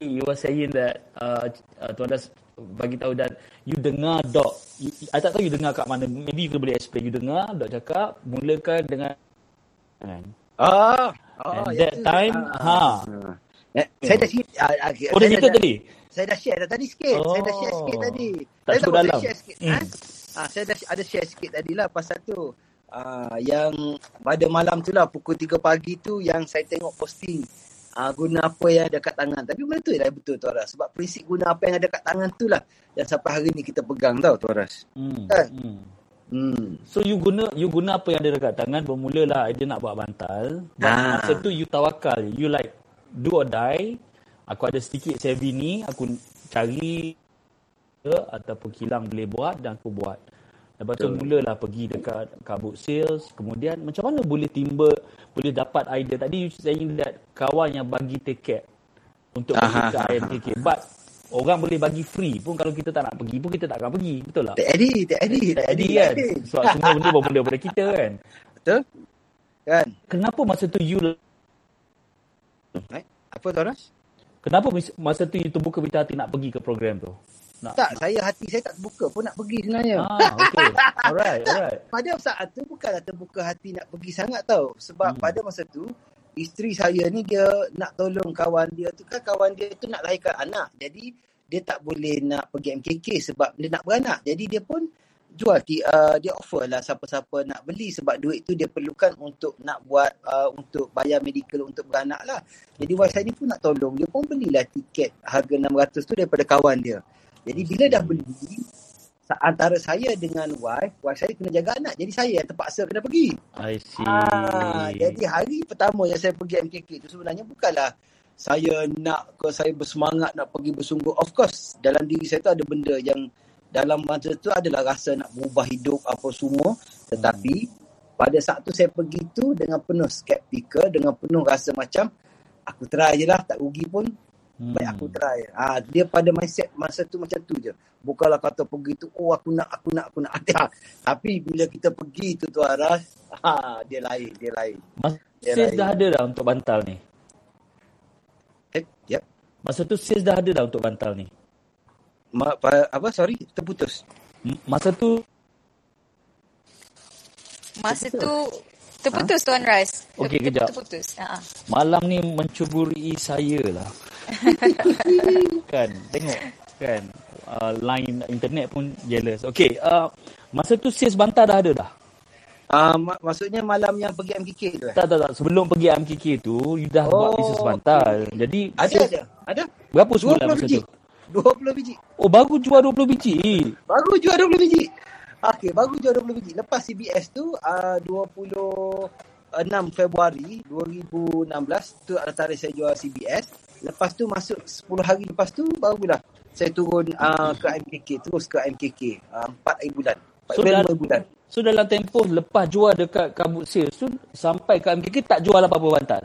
you were saying that uh, uh, Tuan Das bagi tahu dan you dengar dok you, I tak tahu you dengar kat mana maybe you boleh explain you dengar dok cakap mulakan dengan kan Ah, oh, and yang that time Ah. ha Eh, saya dah sikit. Ah, ah, oh dah saya cerita tadi Saya dah share dah tadi sikit. Saya dah share Oh. sikit tadi. Tak saya dalam. share sikit. Hmm. Ha? Ah, saya dah ada share sikit tadi lah pasal tu. Ah, yang pada malam tu lah pukul 3 pagi tu yang saya tengok posting ah, guna apa yang ada kat tangan. Tapi benda tu dah betul Tuan Ras. Sebab prinsip guna apa yang ada kat tangan tu lah yang sampai hari ni kita pegang tau Tuan Ras. hmm. Kan? hmm. Hmm. So you guna you guna apa yang ada dekat tangan bermulalah idea nak buat bantal. Ah. masa tu you tawakal. You like do or die. Aku ada sedikit saving ni, aku cari ke ataupun kilang boleh buat dan aku buat. Lepas tu Betul. mulalah pergi dekat kabut sales. Kemudian macam mana boleh timba, boleh dapat idea. Tadi you saying that kawan yang bagi tiket untuk pergi ke aha, IMKK. But orang boleh bagi free pun kalau kita tak nak pergi pun kita tak akan pergi. Betul tak? Tak edit, tak edit, Tak jadi kan? Sebab semua benda bermula daripada kita kan? Betul? Kan? Kenapa masa tu you Eh? Apa Tuan Ras? Kenapa masa tu you terbuka pintu hati nak pergi ke program tu? Nak, Tak, saya hati saya tak terbuka pun nak pergi sebenarnya. Ah, okay. Alright, alright. pada saat tu bukanlah terbuka hati nak pergi sangat tau. Sebab hmm. pada masa tu isteri saya ni dia nak tolong kawan dia tu kan kawan dia tu nak lahirkan anak. Jadi dia tak boleh nak pergi MKK sebab dia nak beranak. Jadi dia pun jual ti- uh, dia offer lah siapa-siapa nak beli sebab duit tu dia perlukan untuk nak buat uh, untuk bayar medical untuk beranak lah. Jadi wife saya ni pun nak tolong. Dia pun belilah tiket harga 600 tu daripada kawan dia. Jadi bila dah beli antara saya dengan wife, wife saya kena jaga anak. Jadi saya yang terpaksa kena pergi. I see. Ah, jadi hari pertama yang saya pergi MKK tu sebenarnya bukanlah saya nak ke saya bersemangat nak pergi bersungguh. Of course, dalam diri saya tu ada benda yang dalam masa tu adalah rasa nak berubah hidup apa semua. Tetapi pada saat tu saya pergi tu dengan penuh skeptikal, dengan penuh rasa macam aku try je lah, tak rugi pun. Hmm. Baik aku try. Ah, dia pada mindset masa tu macam tu je. Bukanlah kata pergi tu, oh aku nak, aku nak, aku nak. Ha, Tapi bila kita pergi tu tu Aras, ha, dia lain, dia lain. Masa Dia sales lain. dah ada dah untuk bantal ni. Eh, yep. Masa tu sales dah ada dah untuk bantal ni. Ma, pa, apa, sorry, terputus. M- Masa tu Masa tu terputus Tuan Rais. Okey, Ter- kejap. Terputus. Ha. malam ni mencuburi saya lah. kan, tengok kan. Uh, line internet pun jealous. Okay, uh, masa tu sales bantal dah ada dah. Uh, mak- maksudnya malam yang pergi MKK tu eh? Tak, tak, tak. Sebelum pergi MKK tu, you dah buat Oh, bisnes bantal. Jadi, Ada, sales- ada. Ada. Berapa sebulan 20 masa biji. tu? 20 biji. Oh, baru jual 20 biji. Baru jual 20 biji. Okey, baru jual 20 biji. Lepas CBS tu, uh, 26 Februari 2016, tu antara saya jual CBS. Lepas tu masuk 10 hari lepas tu, barulah saya turun uh, ke MKK. Terus ke MKK. Uh, 4 hari bulan. 4 So, dah- bulan. So, dalam tempoh lepas jual dekat kabut sales tu, sampai ke MKK tak jual apa-apa bantal.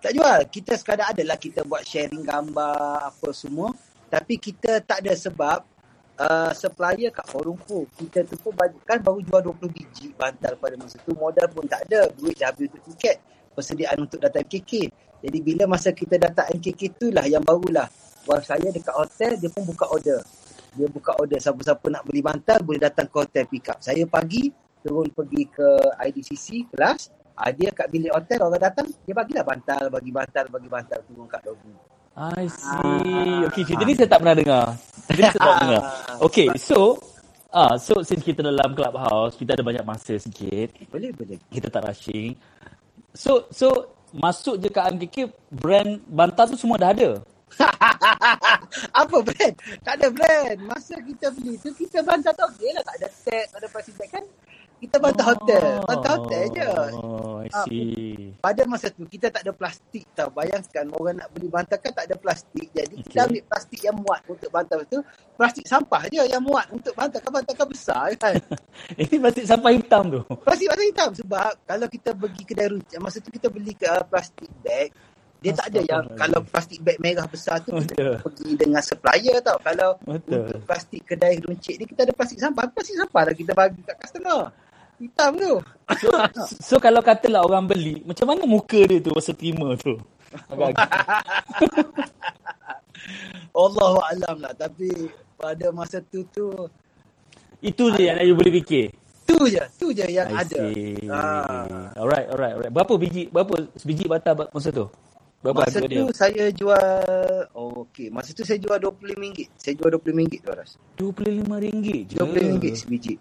Tak jual. Kita sekadar adalah kita buat sharing gambar apa semua. Tapi kita tak ada sebab uh, supplier kat forum pun. Kita tu pun kan baru jual 20 biji bantal pada masa tu. Modal pun tak ada. Duit dah habis untuk tiket. Persediaan untuk datang MKK. Jadi bila masa kita datang MKK tu lah yang barulah. Wife saya dekat hotel, dia pun buka order. Dia buka order. Siapa-siapa nak beli bantal, boleh datang ke hotel pick up. Saya pagi, turun pergi ke IDCC kelas. Ah, dia kat bilik hotel, orang datang, dia bagilah bantal, bagi bantal, bagi bantal turun kat lobi. I see. Okay, cerita ni saya tak pernah dengar. Cerita ni saya tak dengar. Okay, so, ah, so since kita dalam clubhouse, kita ada banyak masa sikit. Boleh, boleh. Kita tak rushing. So, so masuk je kat MKK, brand bantal tu semua dah ada. Apa brand? Tak ada brand. Masa kita beli tu, kita bantal tau. Dia lah tak ada tag, tak ada plastic bag kan. Kita bantal hotel. Bantal hotel je. Oh, I Ah, see. Pada masa tu, kita tak ada plastik tau. Bayangkan orang nak beli bantal kan tak ada plastik. Jadi Okay. kita ambil plastik yang muat untuk bantal tu. Plastik sampah je yang muat untuk bantal. Kan bantal kan besar kan. Ini plastik sampah hitam tu. Plastik warna hitam sebab kalau kita pergi kedai runcit masa tu kita beli ke uh, plastik bag dia tak ada yang kalau plastik bag merah besar tu kita pergi dengan supplier tau. Kalau Betul. untuk plastik kedai runcit ni kita ada plastik sampah. Plastik sampah lah kita bagi kat customer. Hitam tu. So, so kalau katalah orang beli, macam mana muka dia tu masa terima tu? Agak-agak. Allah alam lah. Tapi pada masa tu tu Itu je yang you boleh fikir. tu je, tu je yang I ada. see. Ah. Alright, alright, alright. Berapa biji, berapa biji batal ba- masa tu? Berapa Masa harga dia? tu saya jual oh, okey. Masa tu saya jual RM25. Saya jual RM25 tu Ras. RM25 je. RM25 sebiji.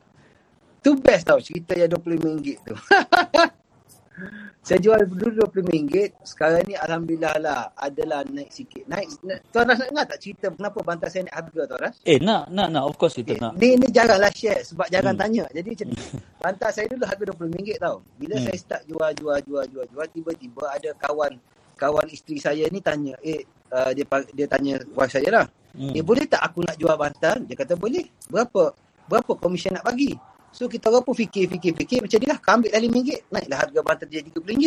Tu best tau cerita yang RM25 tu. saya jual dulu RM25. Sekarang ni Alhamdulillah lah. Adalah naik sikit. Naik. Na- Tuan Ras nak dengar tak cerita kenapa bantal saya naik harga Tuan Ras? Eh, nak, nak, nak. Of course kita Okay. nak. Ni, ni jaranglah share sebab jarang Hmm. tanya. Jadi macam ni. Bantal saya dulu harga RM20 tau. Bila Hmm. saya start jual, jual, jual, jual, jual. Tiba-tiba ada kawan kawan isteri saya ni tanya. Eh, uh, dia dia tanya wife saya lah. Hmm. Eh, boleh tak aku nak jual bantal? Dia kata boleh. Berapa? Berapa komisen nak bagi? So kita orang pun fikir, fikir, fikir. Macam ni lah. Kau ambil dah RM5. Naiklah harga bantal dia RM30.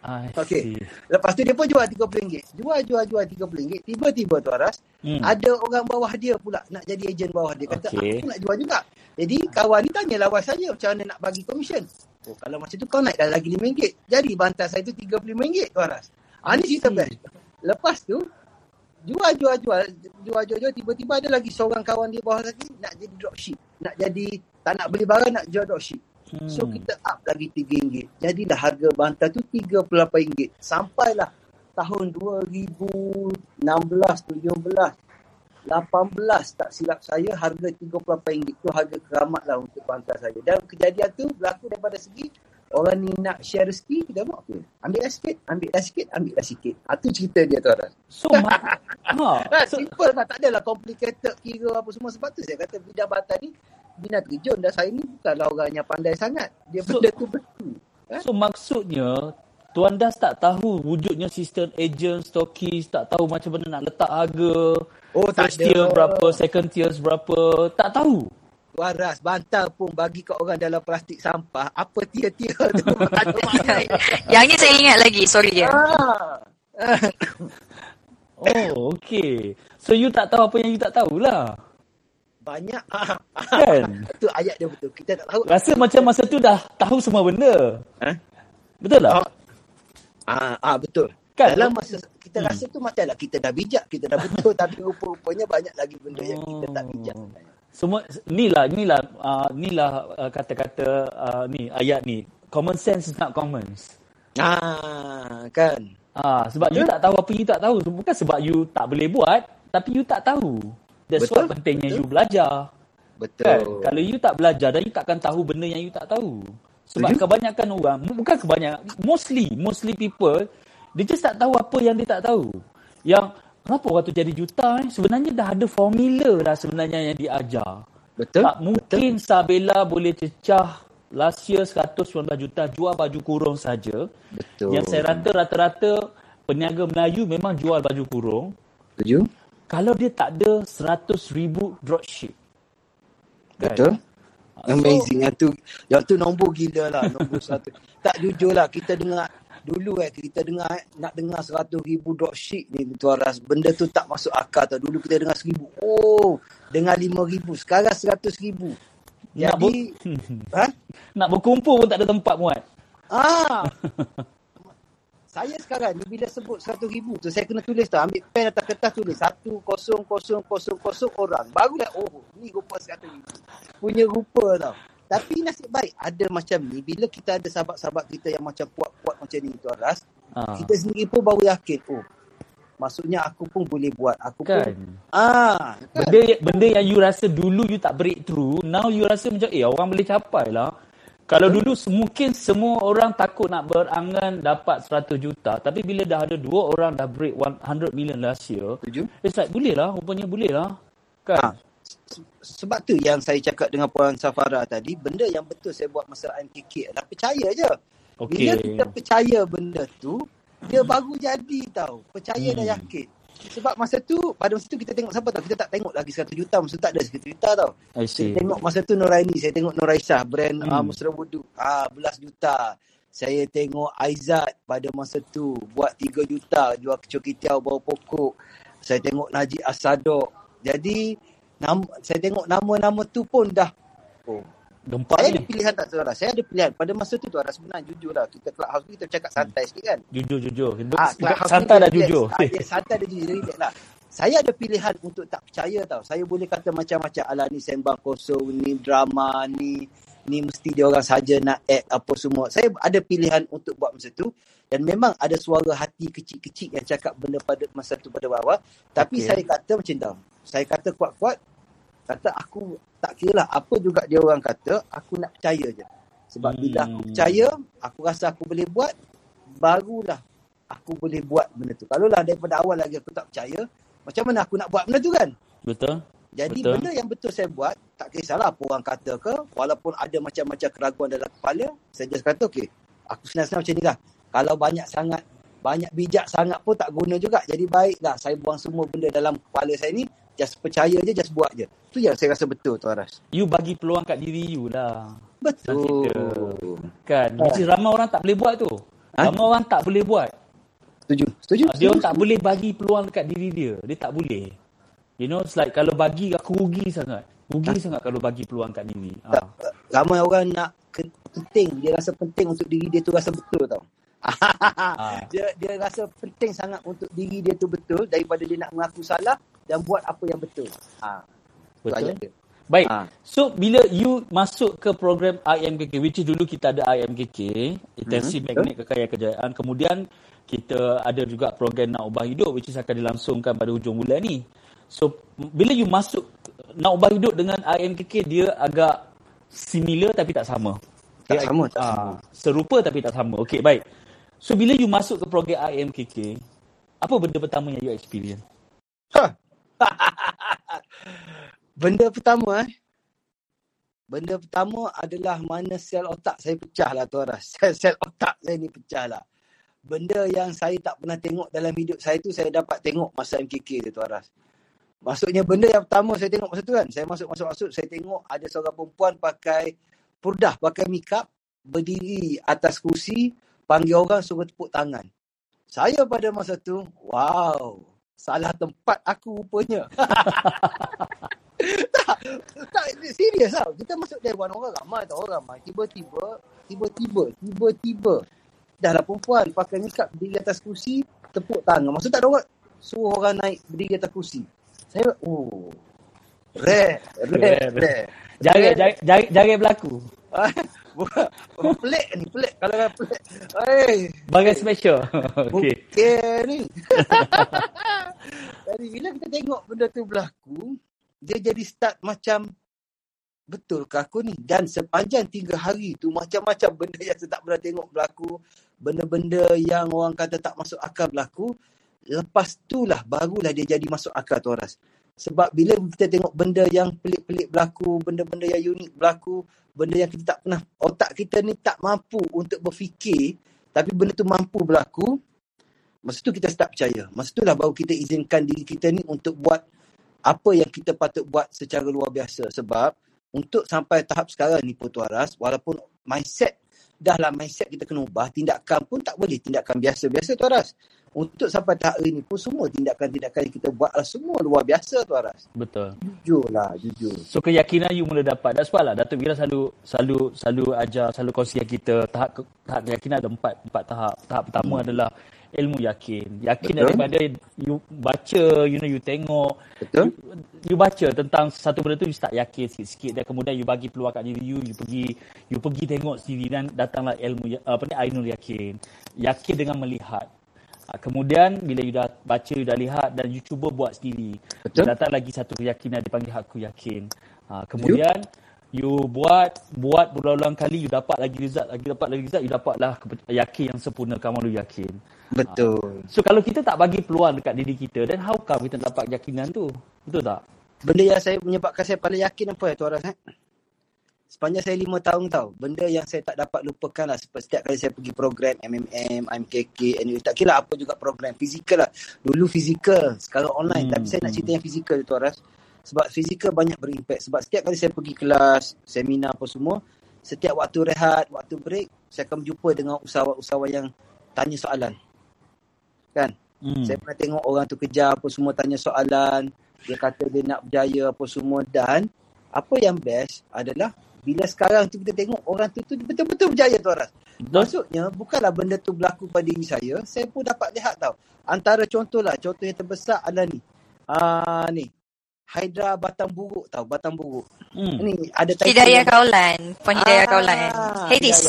I Okey. see. Lepas tu dia pun jual RM30. Jual, jual, jual RM30. Tiba-tiba tu Aras, Hmm. ada orang bawah dia pula nak jadi ejen bawah dia. Kata, Okey. aku nak jual juga. Jadi kawan ni tanya lawan saya macam mana nak bagi komisen. Oh, kalau macam tu kau naik dah lagi RM5. Jadi bantal saya tu RM35 tu Aras. Ha, ni cerita best. Lepas tu, jual, jual, jual. Jual, jual, jual. Tiba-tiba ada lagi seorang kawan dia bawah lagi nak jadi dropship. Nak jadi, tak nak beli barang, nak jual dropship. Hmm. So kita up lagi RM3. Jadilah harga bantal tu RM38. Sampailah tahun 2016, 17, 18 tak silap saya harga RM38 tu harga keramat lah untuk bantal saya. Dan kejadian tu berlaku daripada segi orang ni nak share rezeki, kita buat apa? Ambil dah sikit, ambil dah sikit, ambil dah sikit. Ha, tu cerita dia tu Aras. So, ma- ha, Ha, so, simple lah. Tak adalah complicated kira apa semua. Sebab tu saya kata bidang bantal ni bina terjun dan saya ni bukanlah orang yang pandai sangat. Dia So- benda tu betul. so maksudnya, Tuan Das tak tahu wujudnya sistem agent, stokis, tak tahu macam mana nak letak harga, Oh, tak first tier ada. berapa, second tier berapa, tak tahu. Waras, bantal pun bagi kat orang dalam plastik sampah. Apa tier-tier tu? Yang ni saya ingat lagi, sorry je. Ah. Oh, okay. So, you tak tahu apa yang you tak tahulah. Banyak. Kan? Itu ayat dia betul. Kita tak tahu. Rasa macam masa tu dah tahu semua benda. Ha? Betul tak? Ah, ah betul. Kan? Dalam masa kita Hmm. rasa tu macam lah kita dah bijak, kita dah betul tapi rupa-rupanya banyak lagi benda yang kita tak bijak. Semua ni lah ni lah uh, ni lah uh, kata-kata uh, ni ayat ni. Common sense is not commons. Ah, kan. Ah sebab you tak tahu apa you tak tahu. Bukan sebab you tak boleh buat, tapi you tak tahu. That's Betul, why pentingnya betul. you belajar. Betul. Kan? Kalau you tak belajar dan you takkan tahu benda yang you tak tahu. Sebab Setuju. kebanyakan orang, bukan kebanyakan, mostly, mostly people, dia just tak tahu apa yang dia tak tahu. Yang, kenapa orang tu jadi juta eh? Sebenarnya dah ada formula dah sebenarnya yang diajar. Betul? Tak mungkin Sabella boleh cecah last year 119 juta jual baju kurung saja. Betul. Yang saya rata rata-rata peniaga Melayu memang jual baju kurung. Setuju? Kalau dia tak ada 100 ribu dropship. Kan? Betul? Amazing. Yang tu, yang tu nombor gila lah. Nombor satu. tak jujur lah. Kita dengar dulu eh kita dengar eh, nak dengar 100 ribu dropship ni Tuan Ras. Benda tu tak masuk akal tau. Dulu kita dengar 1000. Oh, dengar 5 ribu. Sekarang 100 ribu. Nak Jadi, ha? Nak berkumpul pun tak ada tempat muat. Ah. saya sekarang ni bila sebut 100 ribu tu saya kena tulis tau. Ambil pen atau kertas tulis 1000000 orang. Barulah oh ni rupa 100 ribu. Punya rupa tau. Tapi nasib baik ada macam ni bila kita ada sahabat-sahabat kita yang macam kuat-kuat macam ni Tuan Ras. Ah. Kita sendiri pun baru yakin oh maksudnya aku pun boleh buat. Aku Kan? pun ah kan? Benda benda yang you rasa dulu you tak breakthrough, now you rasa macam eh orang boleh capai lah. Kalau dulu se- mungkin semua orang takut nak berangan dapat 100 juta. Tapi bila dah ada dua orang dah break 100 million last year. Setuju? It's like boleh lah. Rupanya boleh lah. Ah, Kan? se- sebab tu yang saya cakap dengan Puan Safara tadi, benda yang betul saya buat masa MKK adalah percaya je. Okey. Bila kita percaya benda tu, dia baru jadi tau. Percaya Hmm. dan yakin. Sebab masa tu, pada masa tu kita tengok siapa tau. Kita tak tengok lagi 100 juta. Masa tu tak ada 100 juta tau. Saya tengok masa tu Noraini. Saya tengok Noraisah. Brand Hmm. uh, Musra Wudu. Ah, belas juta. Saya tengok Aizat pada masa tu. Buat 3 juta. Jual kecoh kitiau bawah pokok. Saya tengok Najib Asadok. Jadi, nam, saya tengok nama-nama tu pun dah. Oh, Gempak saya ada ni. pilihan tak Tuan Ras? Saya ada pilihan. Pada masa tu Tuan sebenarnya jujur lah. Kita clubhouse ni kita cakap santai sikit kan. Jujur-jujur. Ah, clubhouse Santai dah jujur. Ah, dia santai dah jujur. Relax lah. Saya ada pilihan untuk tak percaya tau. Saya boleh kata macam-macam. Alah ni sembang kosong, ni drama, ni ni mesti dia orang saja nak act apa semua. Saya ada pilihan untuk buat masa tu. Dan memang ada suara hati kecil-kecil yang cakap benda pada masa tu pada bawah. Tapi Okey. saya kata macam tu. Saya kata kuat-kuat. Kata aku tak kira lah apa juga dia orang kata. Aku nak percaya je. Sebab bila aku Hmm. percaya, aku rasa aku boleh buat. Barulah aku boleh buat benda tu. Kalau lah daripada awal lagi aku tak percaya, macam mana aku nak buat benda tu kan? Betul? Jadi Betul. benda yang betul saya buat, tak kisahlah apa orang kata ke, walaupun ada macam-macam keraguan dalam kepala, saya just kata, okey, aku senang-senang macam ni lah. Kalau banyak sangat, banyak bijak sangat pun tak guna juga. Jadi baiklah, saya buang semua benda dalam kepala saya ni, just percaya je, just buat je. Tu yang saya rasa betul, Tuan Ras. You bagi peluang kat diri you lah. Betul. Kan? Which is ramai orang tak boleh buat tu. Ha? Ramai orang tak boleh buat. Setuju? Setuju? Dia setuju. tak boleh bagi peluang dekat diri dia. Dia tak boleh. You know, it's like kalau bagi aku rugi sangat. Rugi sangat kalau bagi peluang kat diri. Ah. ramai orang nak penting dia rasa penting untuk diri dia tu rasa betul tau Ah. dia dia rasa penting sangat untuk diri dia tu betul daripada dia nak mengaku salah dan buat apa yang betul ha tu Betul. ayat dia Baik. Ah. So bila you masuk ke program IMKK which is dulu kita ada IMKK, Intensive Mhm, Magnet Kekayaan Kejayaan. Kemudian kita ada juga program Nak Ubah Hidup which is akan dilangsungkan pada hujung bulan ni. So bila you masuk Nak Ubah Hidup dengan IMKK dia agak similar tapi tak sama. tak Okay, sama tak ah, sama Serupa tapi tak sama. Okey, baik. So bila you masuk ke program IMKK, apa benda pertama yang you experience? benda pertama eh? Benda pertama adalah mana sel otak saya pecah lah tuan Ras. Sel, sel otak saya ni pecah lah. Benda yang saya tak pernah tengok dalam hidup saya tu saya dapat tengok masa MKK tu tuan Ras. Maksudnya benda yang pertama saya tengok masa tu kan, saya masuk-masuk-masuk, saya tengok ada seorang perempuan pakai purdah, pakai makeup, berdiri atas kursi, panggil orang suruh tepuk tangan. Saya pada masa tu, wow, salah tempat aku rupanya. tak, tak, serius tau. Kita masuk dewan orang ramai tau, orang ramai. Tiba-tiba, tiba-tiba, tiba-tiba, dah lah perempuan pakai makeup berdiri atas kursi, tepuk tangan. Maksud tak ada orang suruh orang naik berdiri atas kursi. Saya, oh, rare, rare, rare. Jangan jangan, jangan berlaku. Bukan, oh, pelik ni, pelik. Kalau kan pelik. Hey, Bagai special. Okey. Bukit ni. Jadi bila kita tengok benda tu berlaku, dia jadi start macam betulkah aku ni? Dan sepanjang tiga hari tu macam-macam benda yang saya tak pernah tengok berlaku. Benda-benda yang orang kata tak masuk akal berlaku. Lepas tu lah barulah dia jadi masuk akal tu Aras. Sebab bila kita tengok benda yang pelik-pelik berlaku, benda-benda yang unik berlaku, benda yang kita tak pernah, otak kita ni tak mampu untuk berfikir, tapi benda tu mampu berlaku, masa tu kita start percaya. Masa tu lah baru kita izinkan diri kita ni untuk buat apa yang kita patut buat secara luar biasa. Sebab untuk sampai tahap sekarang ni Putu Aras, walaupun mindset, dah lah mindset kita kena ubah, tindakan pun tak boleh tindakan biasa-biasa Tu Aras. Untuk sampai tahap ini pun semua tindakan-tindakan yang kita buat lah semua luar biasa Tu Aras. Betul. Jujur lah, jujur. So keyakinan you mula dapat. That's why lah Datuk Wira selalu selalu selalu ajar, selalu kongsikan kita tahap tahap keyakinan ada empat empat tahap. Tahap pertama hmm. adalah ilmu yakin. Yakin Betul. daripada you baca, you know, you tengok. Betul? You, you baca tentang satu benda tu, you start yakin sikit-sikit. Dan kemudian you bagi peluang kat diri you, you pergi you pergi tengok sendiri dan datanglah ilmu, ya- apa ni, Ainul Yakin. Yakin dengan melihat. Ah, Kemudian bila you dah baca, you dah lihat dan you cuba buat sendiri. Betul. Datang lagi satu keyakinan dipanggil aku yakin. Ha, kemudian you buat buat berulang-ulang kali you dapat lagi result, lagi dapat lagi result, you dapatlah yakin yang sempurna kamu lu yakin. Betul. So kalau kita tak bagi peluang dekat diri kita, then how come kita dapat keyakinan tu? Betul tak? Benda yang saya menyebabkan saya paling yakin apa ya Tu Aras? Eh? Sepanjang saya lima tahun tau, benda yang saya tak dapat lupakan lah setiap kali saya pergi program MMM, MKK, NU, tak kira apa juga program, fizikal lah. Dulu fizikal, sekarang online. Hmm, Tapi saya nak cerita yang fizikal Tu Aras. Sebab fizikal banyak berimpact. Sebab setiap kali saya pergi kelas, seminar apa semua, setiap waktu rehat, waktu break, saya akan berjumpa dengan usahawan-usahawan yang tanya soalan. Kan? Hmm. Saya pernah tengok orang tu kejar apa semua tanya soalan. Dia kata dia nak berjaya apa semua. Dan apa yang best adalah bila sekarang tu kita tengok orang tu tu betul-betul berjaya tu Aras. Maksudnya bukanlah benda tu berlaku pada diri saya. Saya pun dapat lihat tau. Antara contoh lah. Contoh yang terbesar adalah ni. Ah ni. Hydra batang buruk tau. Batang buruk. Hmm. Ni ada title Hidayah yang- Kaulan. Puan Hidayah Ah, Kaulan. Hades.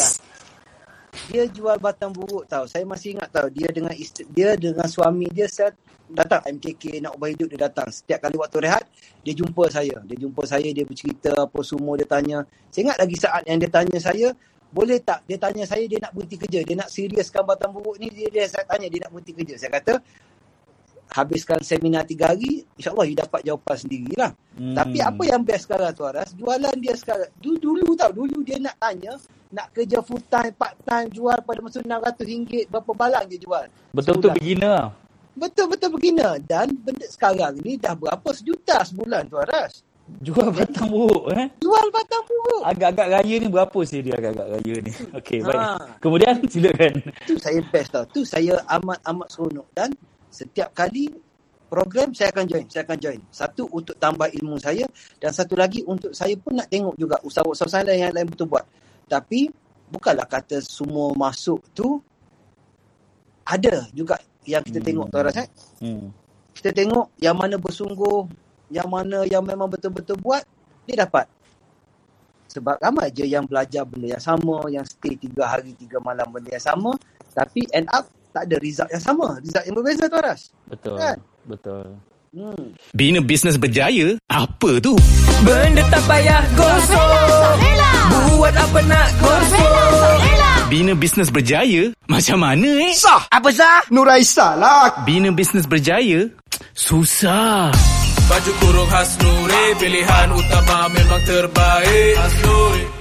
Dia jual batang buruk tau. Saya masih ingat tau. Dia dengan isteri, dia dengan suami dia saya datang MKK nak ubah hidup dia datang. Setiap kali waktu rehat dia jumpa saya. Dia jumpa saya dia bercerita apa semua dia tanya. Saya ingat lagi saat yang dia tanya saya boleh tak dia tanya saya dia nak berhenti kerja. Dia nak seriuskan batang buruk ni dia, dia saya tanya dia nak berhenti kerja. Saya kata habiskan seminar tiga hari, insyaAllah you dapat jawapan sendirilah. Hmm. Tapi apa yang best sekarang tu Aras, jualan dia sekarang, dulu, dulu tau, dulu dia nak tanya, nak kerja full time, part time, jual pada masa RM600, berapa balang dia jual. Betul-betul beginner lah. Betul-betul beginner. Dan benda sekarang ni dah berapa sejuta sebulan tu Aras. Jual batang buruk eh. Jual batang buruk. Agak-agak raya ni berapa sih dia agak-agak raya ni? Okey, baik. Ha. Kemudian silakan. Tu saya best tau. Tu saya amat-amat seronok. Dan setiap kali program saya akan join. Saya akan join. Satu untuk tambah ilmu saya dan satu lagi untuk saya pun nak tengok juga usaha-usaha lain yang lain betul buat. Tapi bukanlah kata semua masuk tu ada juga yang kita Hmm. tengok tu Aras eh. Hmm. Kita tengok yang mana bersungguh, yang mana yang memang betul-betul buat, dia dapat. Sebab ramai je yang belajar benda yang sama, yang stay tiga hari, tiga malam benda yang sama. Tapi end up tak ada result yang sama. Result yang berbeza tu Aras. Betul. Kan? Betul. Hmm. Bina bisnes berjaya? Apa tu? Benda tak payah gosok Buat apa nak gosok Bina bisnes berjaya? Macam mana eh? Sah Apa sah? Nuraisa lah Bina bisnes berjaya? Susah. Baju kurung khas Nuri Pilihan utama memang terbaik Khas Nuri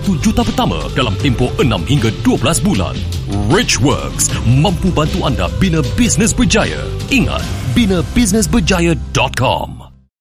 juta pertama dalam tempoh 6 hingga 12 bulan. Richworks mampu bantu anda bina bisnes berjaya. Ingat, binabusinessberjaya.com.